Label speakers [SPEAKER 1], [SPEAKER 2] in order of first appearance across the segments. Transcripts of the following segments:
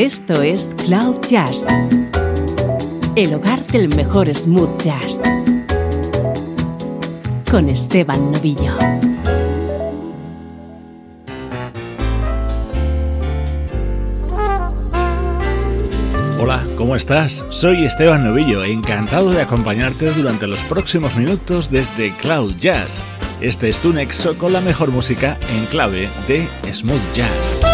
[SPEAKER 1] Esto es Cloud Jazz, el hogar del mejor smooth jazz, con Esteban Novillo.
[SPEAKER 2] Hola, ¿cómo estás? Soy Esteban Novillo, encantado de acompañarte durante los próximos minutos desde Cloud Jazz. Este es tu nexo con la mejor música en clave de smooth jazz.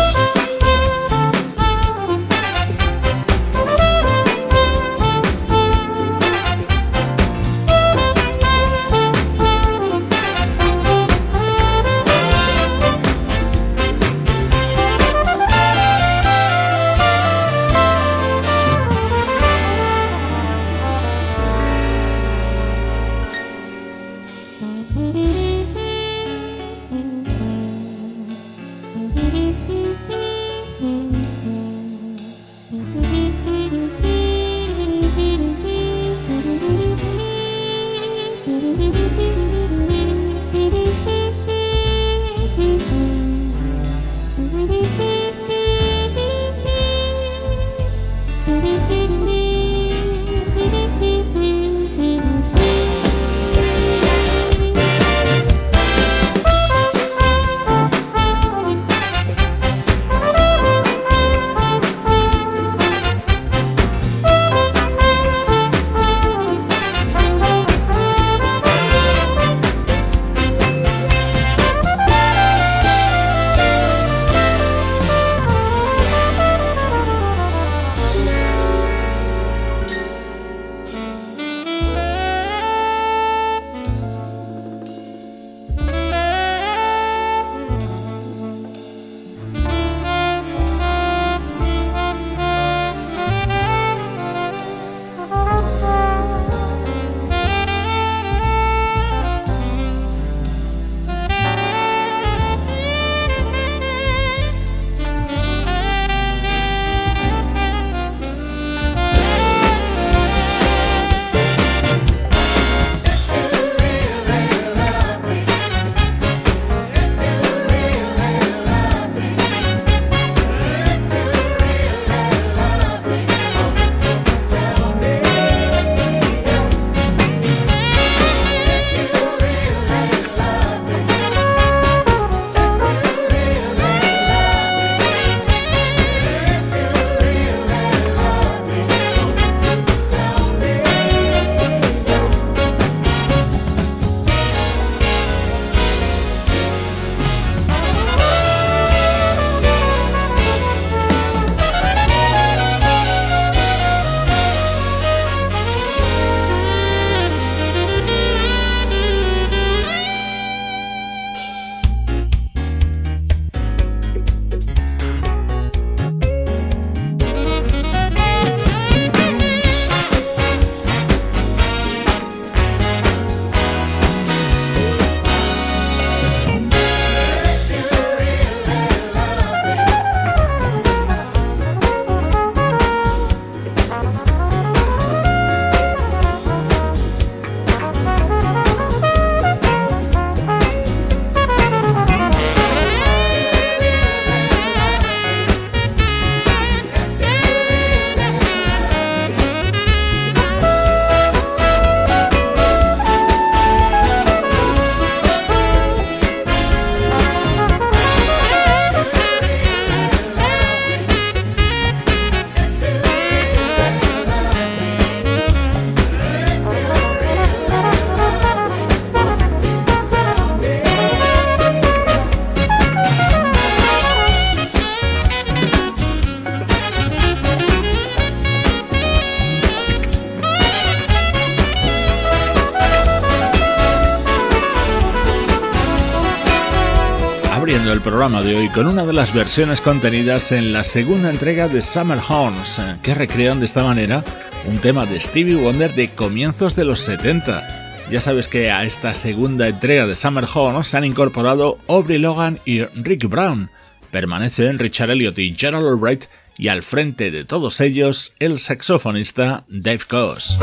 [SPEAKER 2] De hoy con una de las versiones contenidas en la segunda entrega de Summer Horns, que recrean de esta manera un tema de Stevie Wonder de comienzos de los 70. Ya sabes que a esta segunda entrega de Summer Horns se han incorporado Aubrey Logan y Rick Brown. Permanecen Richard Elliot y Gerald Albright y al frente de todos ellos el saxofonista Dave Coase.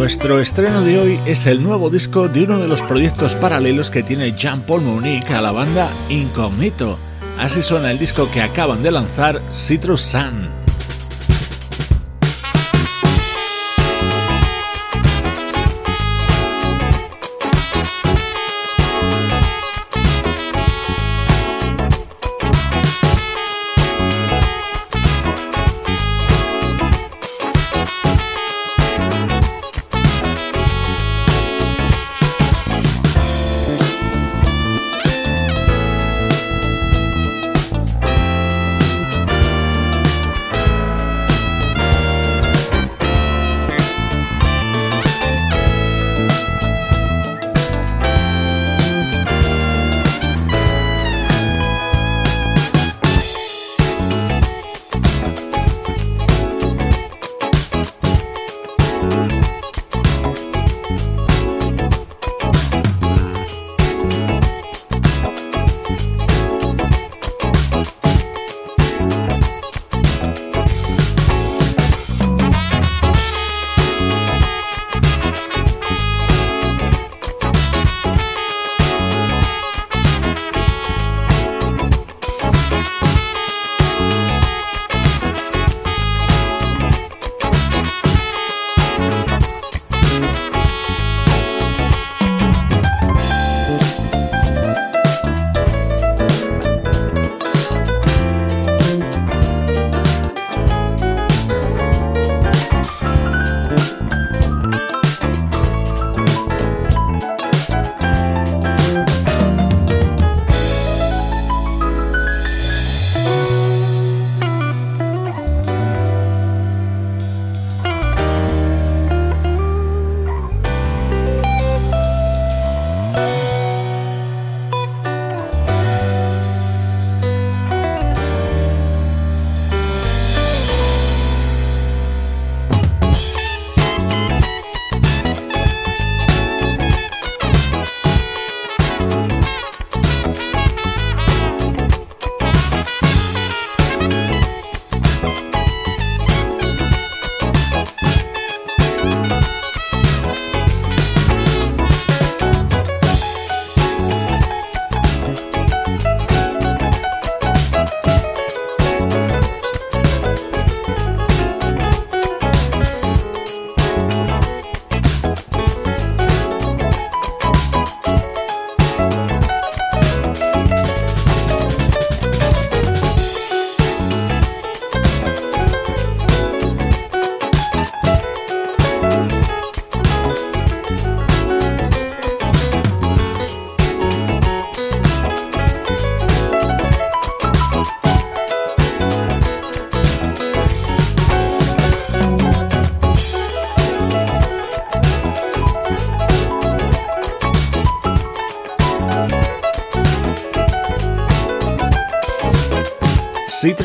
[SPEAKER 3] Nuestro estreno de hoy es el nuevo disco de uno de los proyectos paralelos que tiene Jean-Paul Monique a la banda Incognito. Así suena el disco que acaban de lanzar Citrus Sun.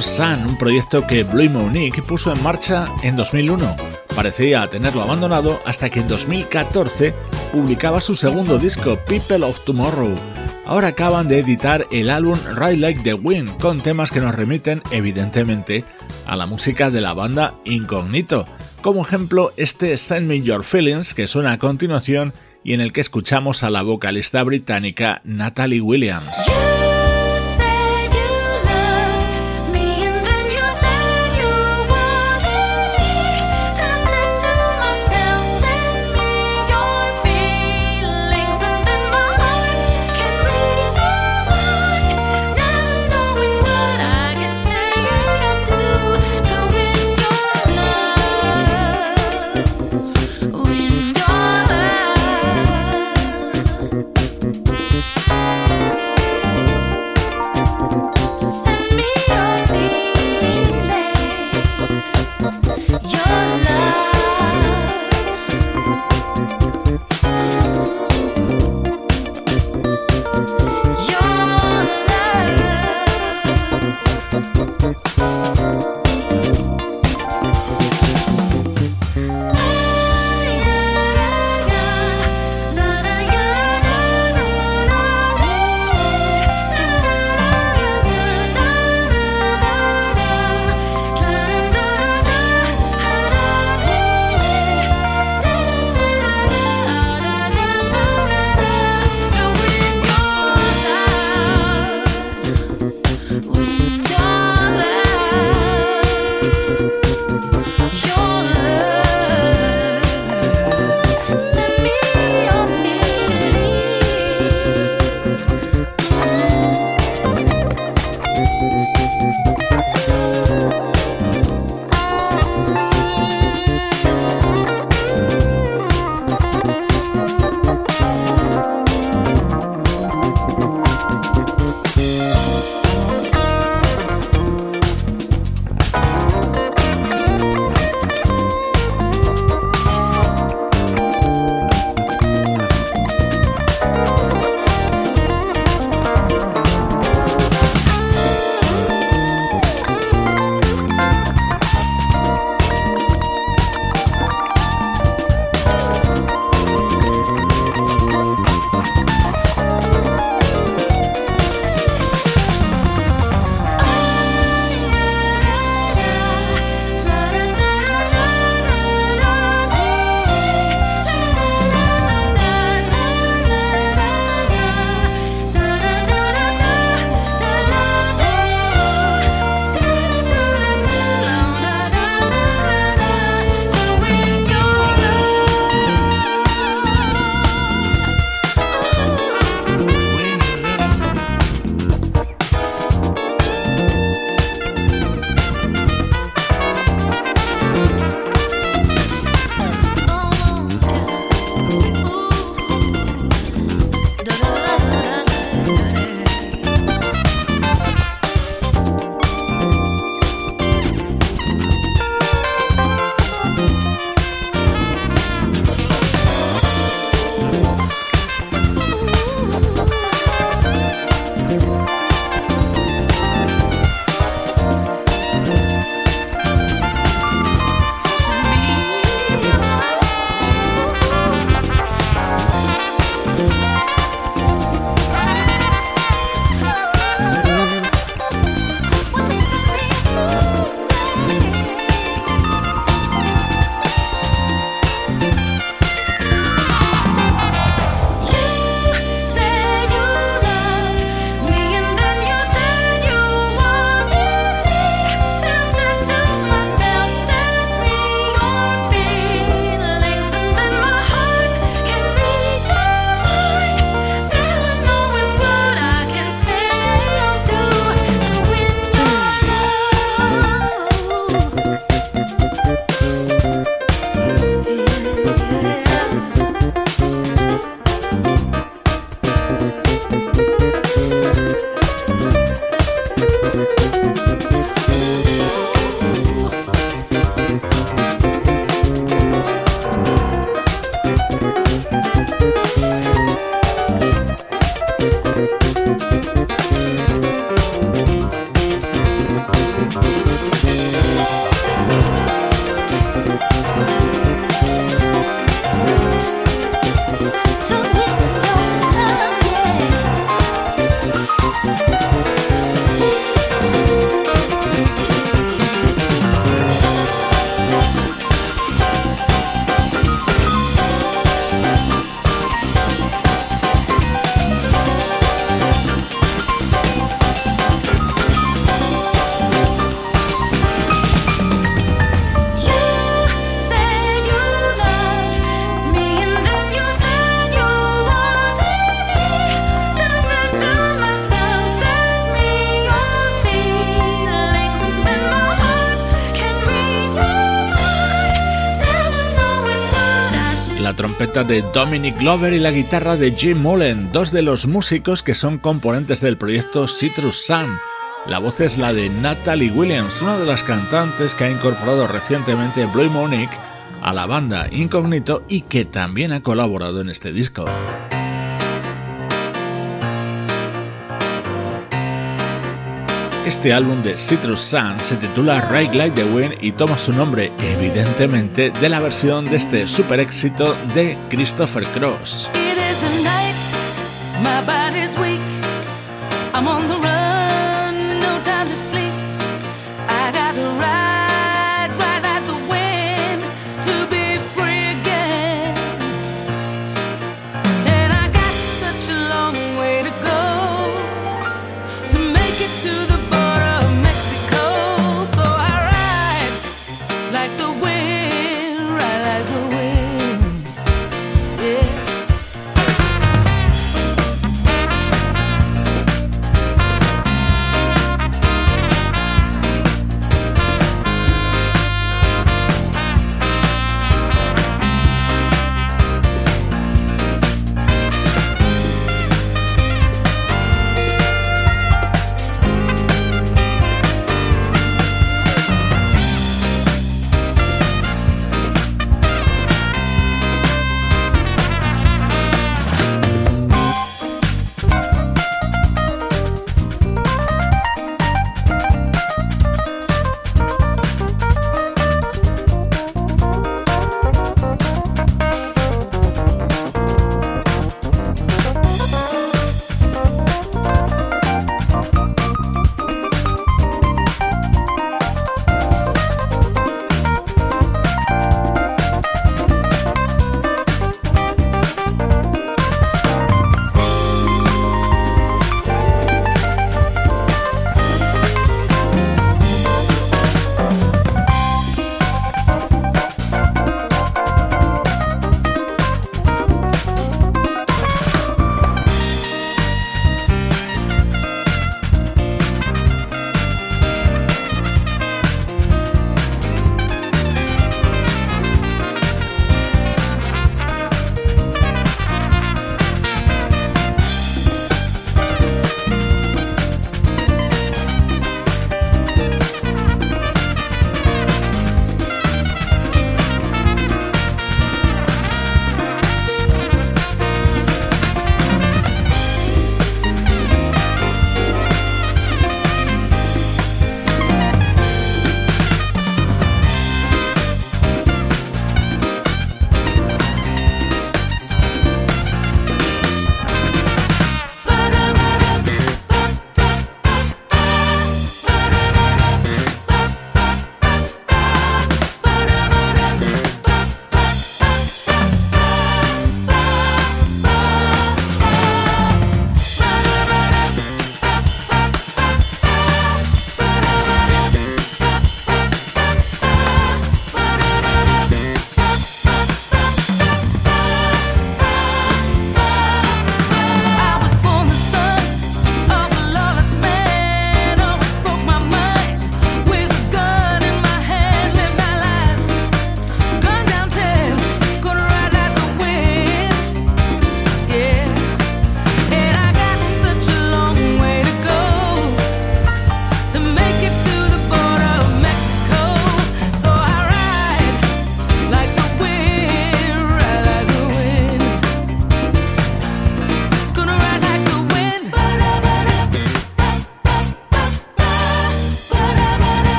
[SPEAKER 3] Sun, un proyecto que Blue Monique puso en marcha en 2001. Parecía tenerlo abandonado hasta que en 2014 publicaba su segundo disco, People of Tomorrow. Ahora acaban de editar el álbum Ride Like the Wind, con temas que nos remiten evidentemente a la música de la banda Incognito. Como ejemplo, este Send Me Your Feelings, que suena a continuación y en el que escuchamos a la vocalista británica Natalie Williams.
[SPEAKER 2] Trompeta de Dominic Glover y la guitarra de Jim Mullen, dos de los músicos que son componentes del proyecto Citrus Sun. La voz es la de Natalie Williams, una de las cantantes que ha incorporado recientemente Blue Monique a la banda Incognito y que también ha colaborado en este disco. Este álbum de Citrus Sun se titula Ride Like the Wind y toma su nombre, evidentemente, de la versión de este super éxito de Christopher Cross.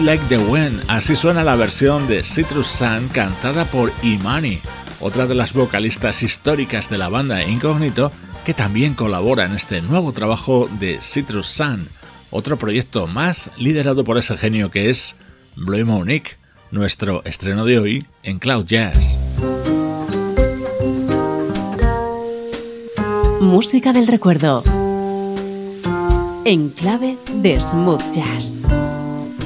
[SPEAKER 2] Like the Wind, así suena la versión de Citrus Sun cantada por Imani, otra de las vocalistas históricas de la banda Incognito que también colabora en este nuevo trabajo de Citrus Sun, otro proyecto más liderado por ese genio que es Blue Monique, nuestro estreno de hoy en Cloud Jazz.
[SPEAKER 3] Música del recuerdo. En clave de smooth jazz.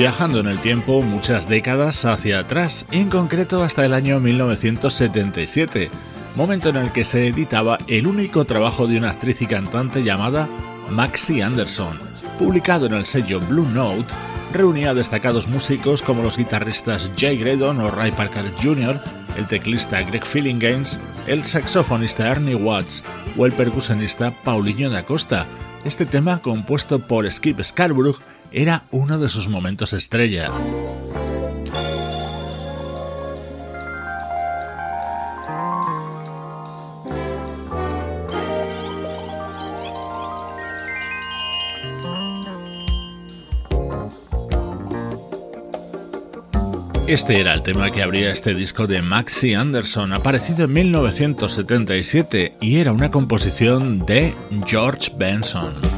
[SPEAKER 2] Viajando en el tiempo muchas décadas hacia atrás, en concreto hasta el año 1977, momento en el que se editaba el único trabajo de una actriz y cantante llamada Maxi Anderson. Publicado en el sello Blue Note, reunía a destacados músicos como los guitarristas Jay Gredon o Ray Parker Jr., el teclista Greg Gaines, el saxofonista Ernie Watts o el percusionista Paulinho da Costa. Este tema, compuesto por Skip Scarborough, era uno de sus momentos estrella.
[SPEAKER 3] Este era el tema que abría este disco de Maxi Anderson, aparecido en 1977, y era una composición de George Benson.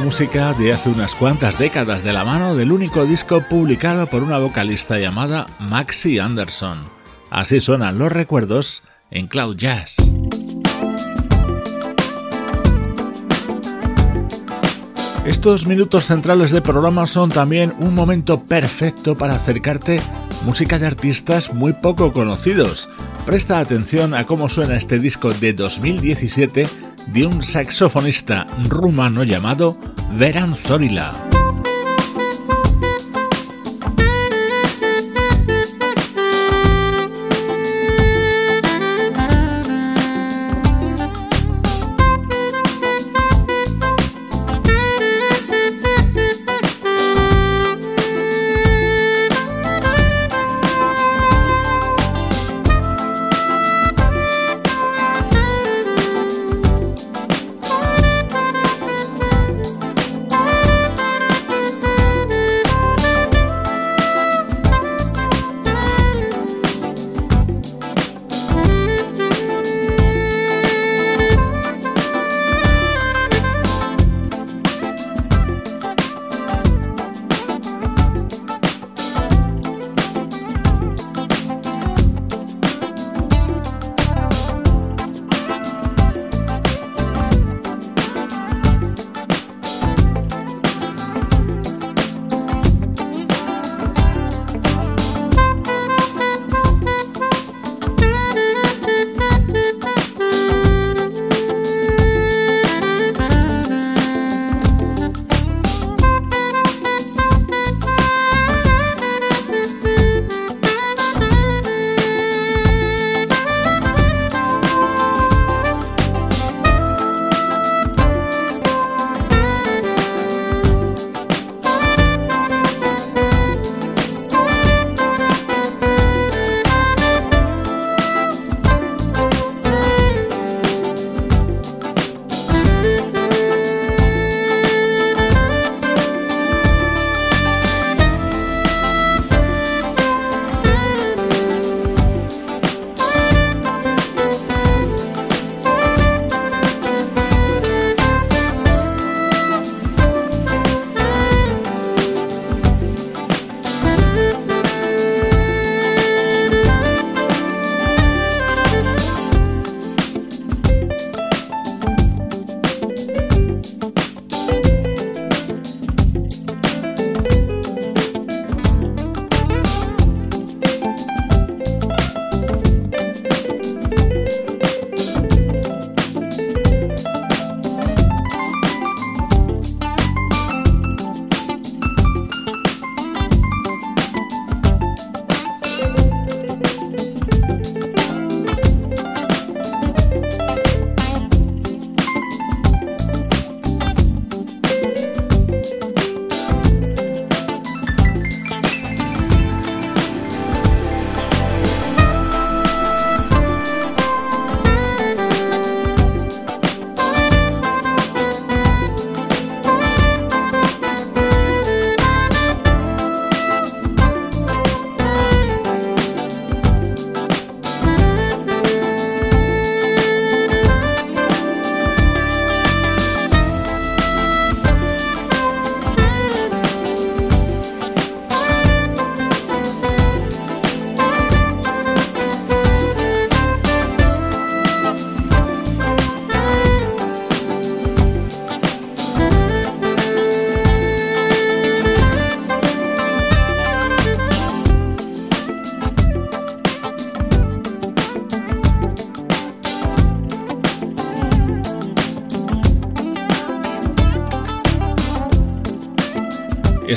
[SPEAKER 3] Música de hace unas cuantas décadas de la mano del único disco publicado por una vocalista llamada Maxi Anderson. Así suenan los recuerdos en Cloud Jazz. Estos minutos centrales de programa son también un momento perfecto para acercarte música de artistas muy poco conocidos. Presta atención a cómo suena este disco de 2017 de un saxofonista rumano llamado Veran Zorila.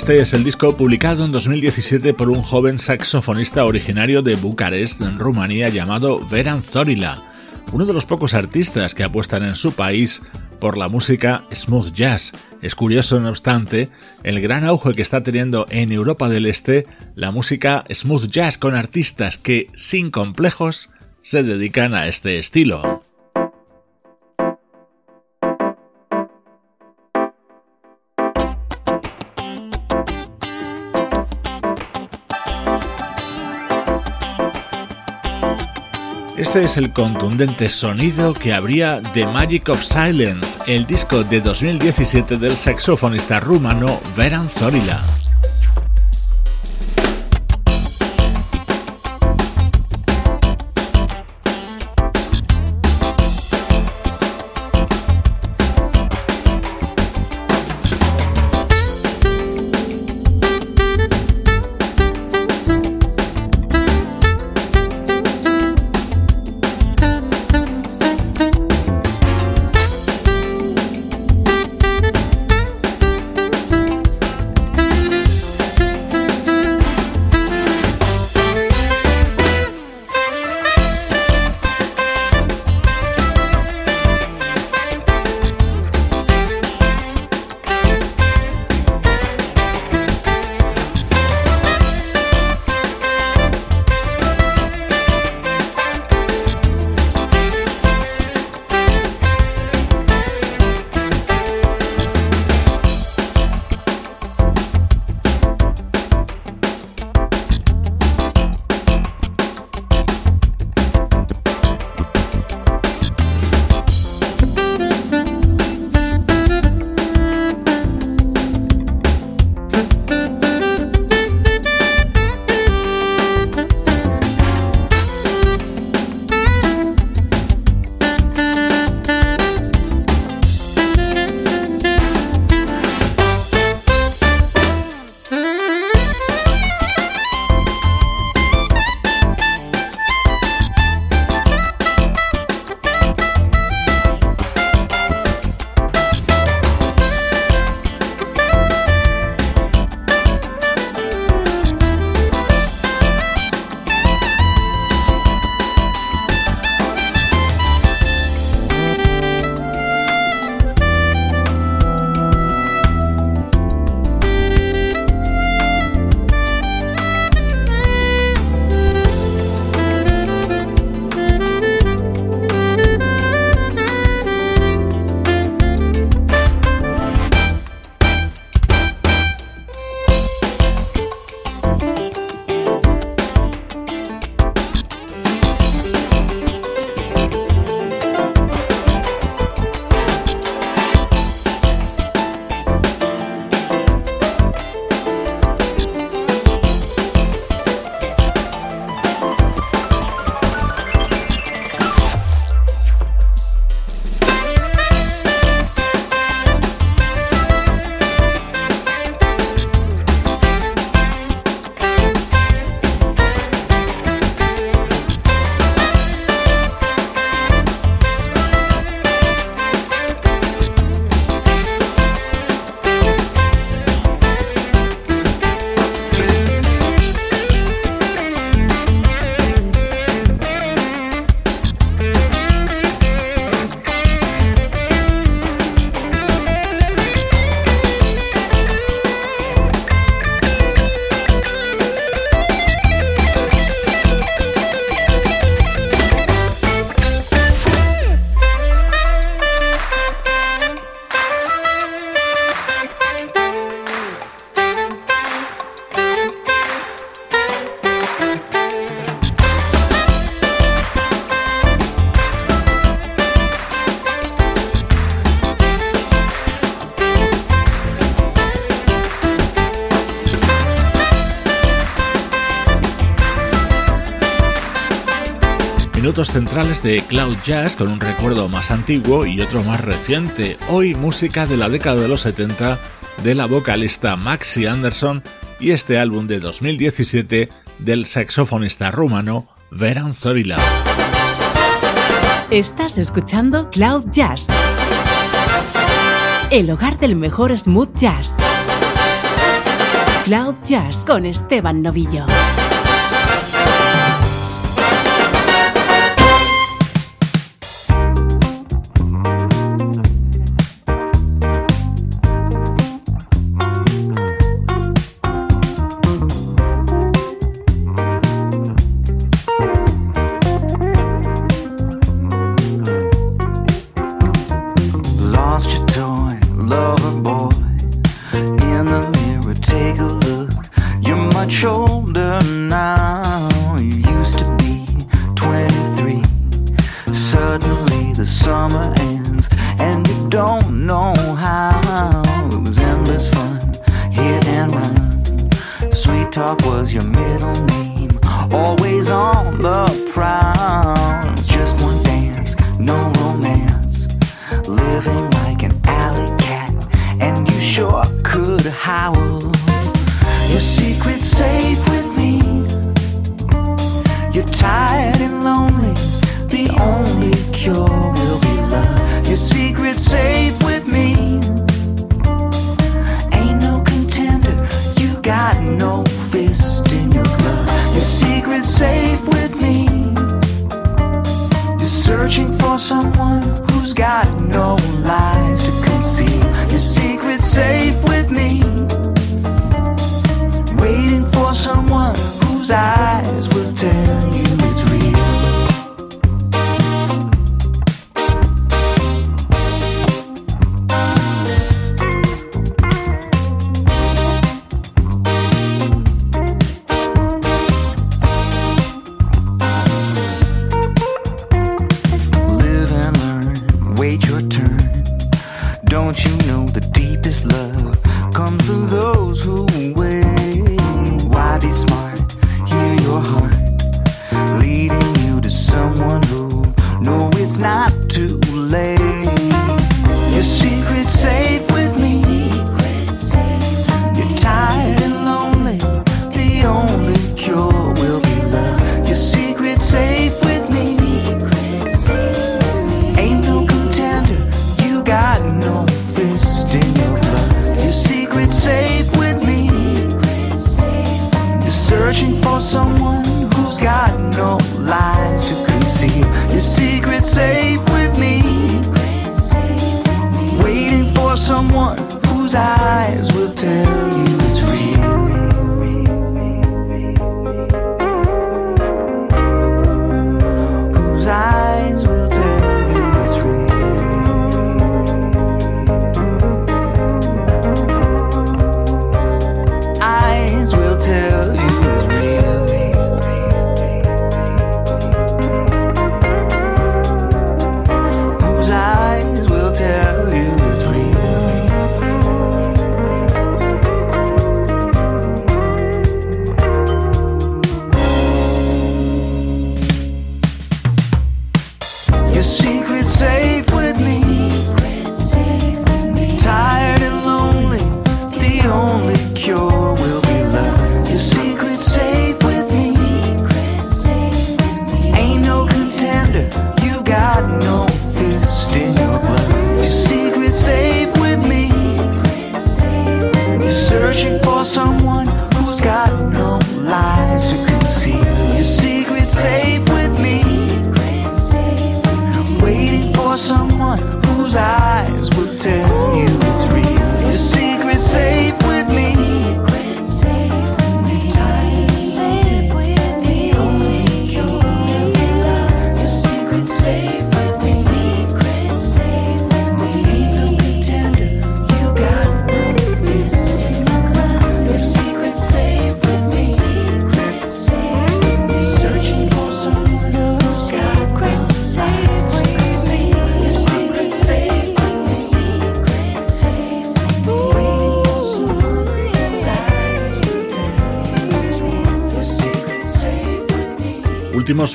[SPEAKER 2] Este es el disco publicado en 2017 por un joven saxofonista originario de Bucarest, en Rumanía, llamado Veran Zorila, uno de los pocos artistas que apuestan en su país por la música smooth jazz. Es curioso, no obstante, el gran auge que está teniendo en Europa del Este la música smooth jazz con artistas que, sin complejos, se dedican a este estilo. Este es el contundente sonido que habría The Magic of Silence, el disco de 2017 del saxofonista rumano Veran Zorila. Centrales de Cloud Jazz con un recuerdo más antiguo y otro más reciente. Hoy música de la década de los 70 de la vocalista Maxi Anderson y este álbum de 2017 del saxofonista rumano Veran Zorila.
[SPEAKER 1] Estás escuchando Cloud Jazz, el hogar del mejor smooth jazz. Cloud Jazz con Esteban Novillo. Searching for someone who's got no lies to conceal. Your secret safe with me. Waiting for someone whose eyes will tell you.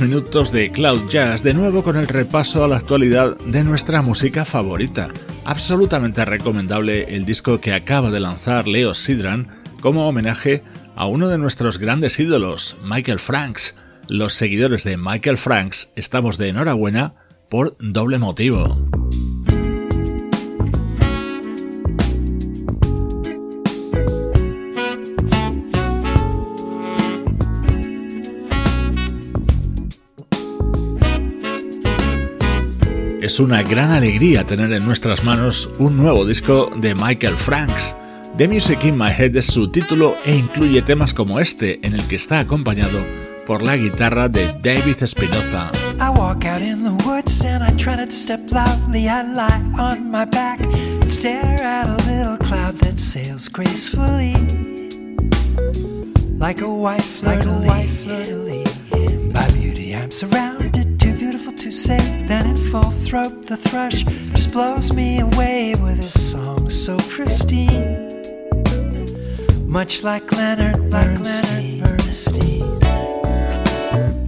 [SPEAKER 2] Minutos de Cloud Jazz, de nuevo con el repaso a la actualidad de nuestra música favorita. Absolutamente recomendable el disco que acaba de lanzar Leo Sidran como homenaje a uno de nuestros grandes ídolos, Michael Franks. Los seguidores de Michael Franks estamos de enhorabuena por doble motivo. Es una gran alegría tener en nuestras manos un nuevo disco de Michael Franks. The Music in My Head es su título e incluye temas como este, en el que está acompañado por la guitarra de David Espinoza.
[SPEAKER 4] I walk out in the woods and I try not to step loudly. I lie on my back and stare at a little cloud that sails gracefully. Like a white fleur-de-lis. By beauty I'm surrounded, too beautiful to say. Then in full throat the thrush just blows me away with his song so pristine. Much like Leonard Bernstein. Leonard Bernstein.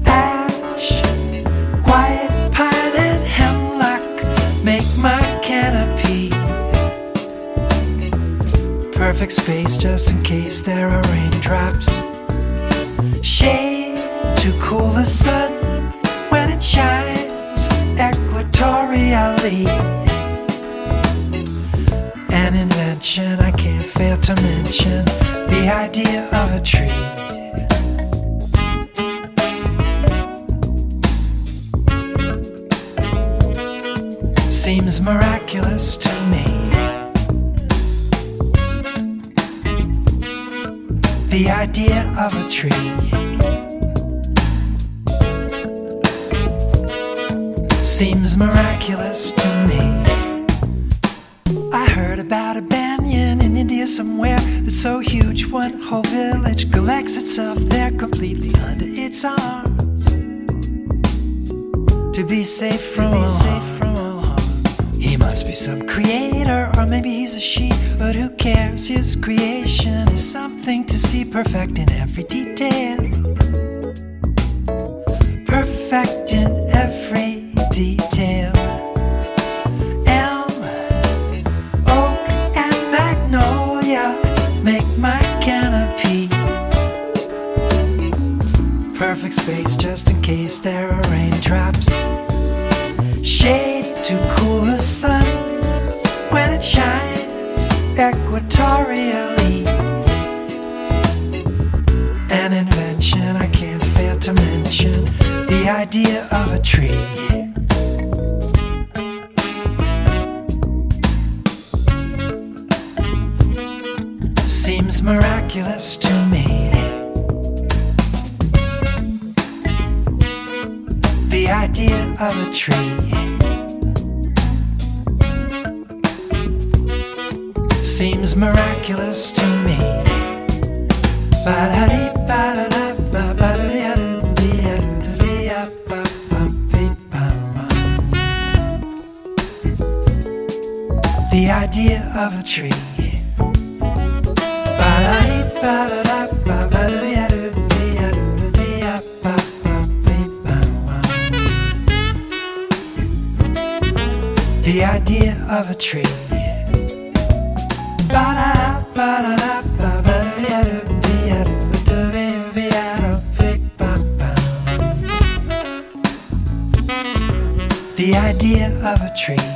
[SPEAKER 4] Ash, white pine and hemlock make my canopy. Perfect space just in case there are raindrops. Shade to cool the sun when it shines equatorially. An invention I can't fail to mention the idea of a tree. Seems miraculous to me. The idea of a tree. Seems miraculous to me. I heard about a banyan in India somewhere that's so huge one whole village collects itself there completely under its arms to be safe from to be safe from all harm. He must be some creator, or maybe he's a she, but who cares? His creation is something to see perfect in every detail. Perfect in The idea of a tree. The idea of a tree.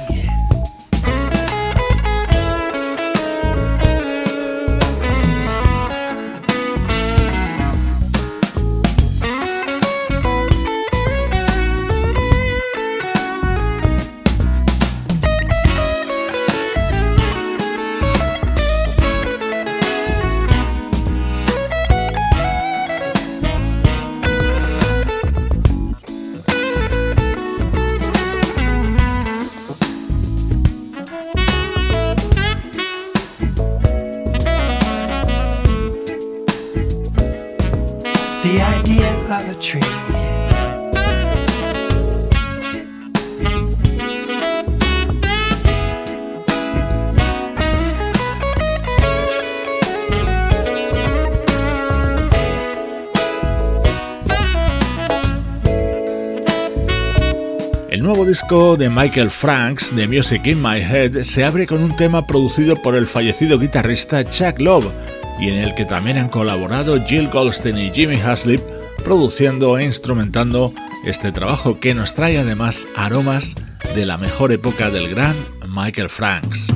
[SPEAKER 2] Disco de Michael Franks, The Music in My Head, se abre con un tema producido por el fallecido guitarrista Chuck Love y en el que también han colaborado Jill Goldstein y Jimmy Haslip, produciendo e instrumentando este trabajo que nos trae además aromas de la mejor época del gran Michael Franks.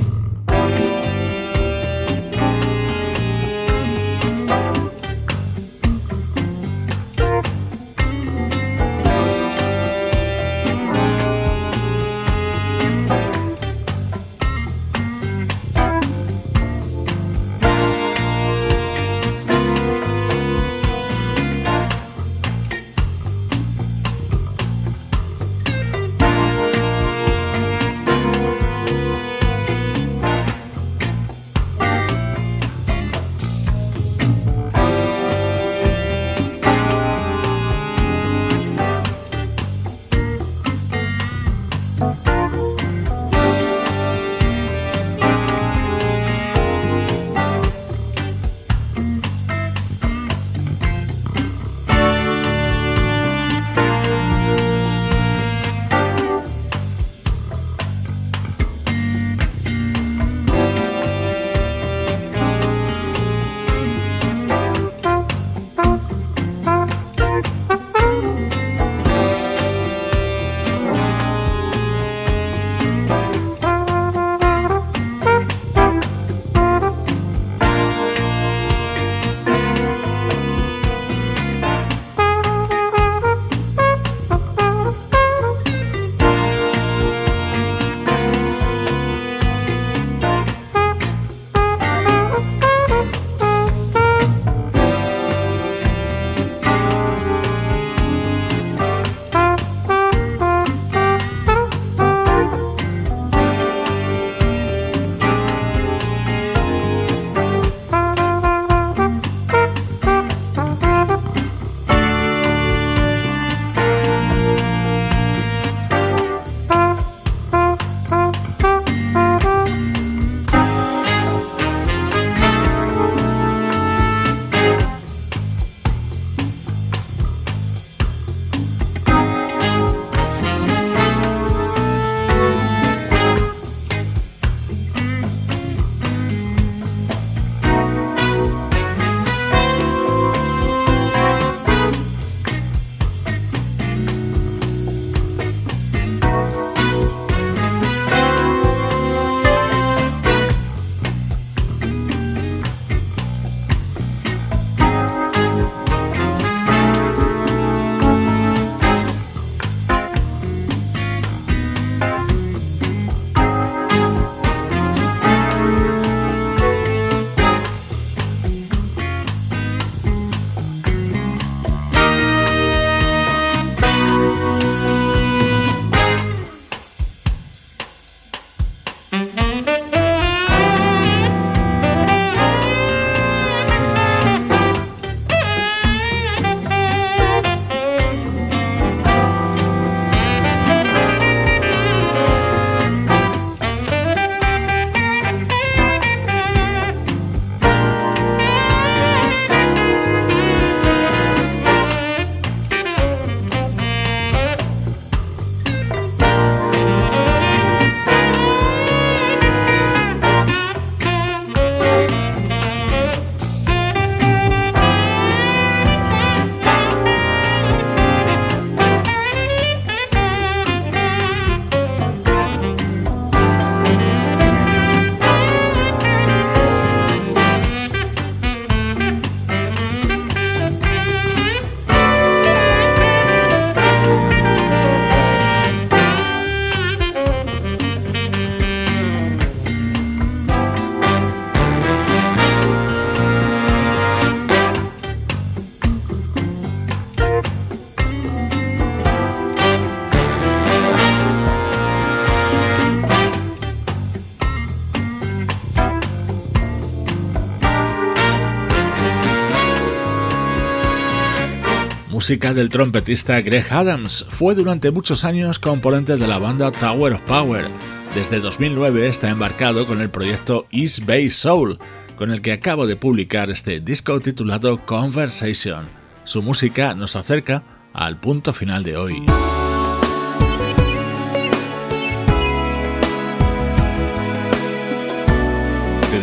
[SPEAKER 2] Música del trompetista Greg Adams. Fue durante muchos años componente de la banda Tower of Power. Desde 2009 está embarcado con el proyecto East Bay Soul, con el que acabo de publicar este disco titulado Conversation. Su música nos acerca al punto final de hoy.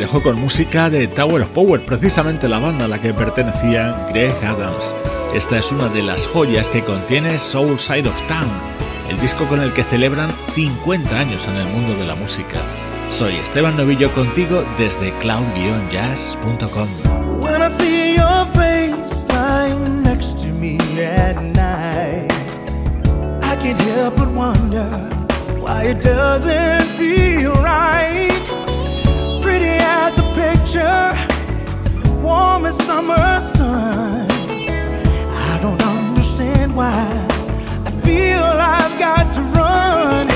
[SPEAKER 2] Te dejo con música de Tower of Power, precisamente la banda a la que pertenecía Greg Adams. Esta es una de las joyas que contiene Soul Side of Town, el disco con el que celebran 50 años en el mundo de la música. Soy Esteban Novillo contigo desde cloud-jazz.com.
[SPEAKER 5] Can't help but wonder why it doesn't feel right. Pretty as a picture, warm as summer sun. I don't understand why I feel I've got to run.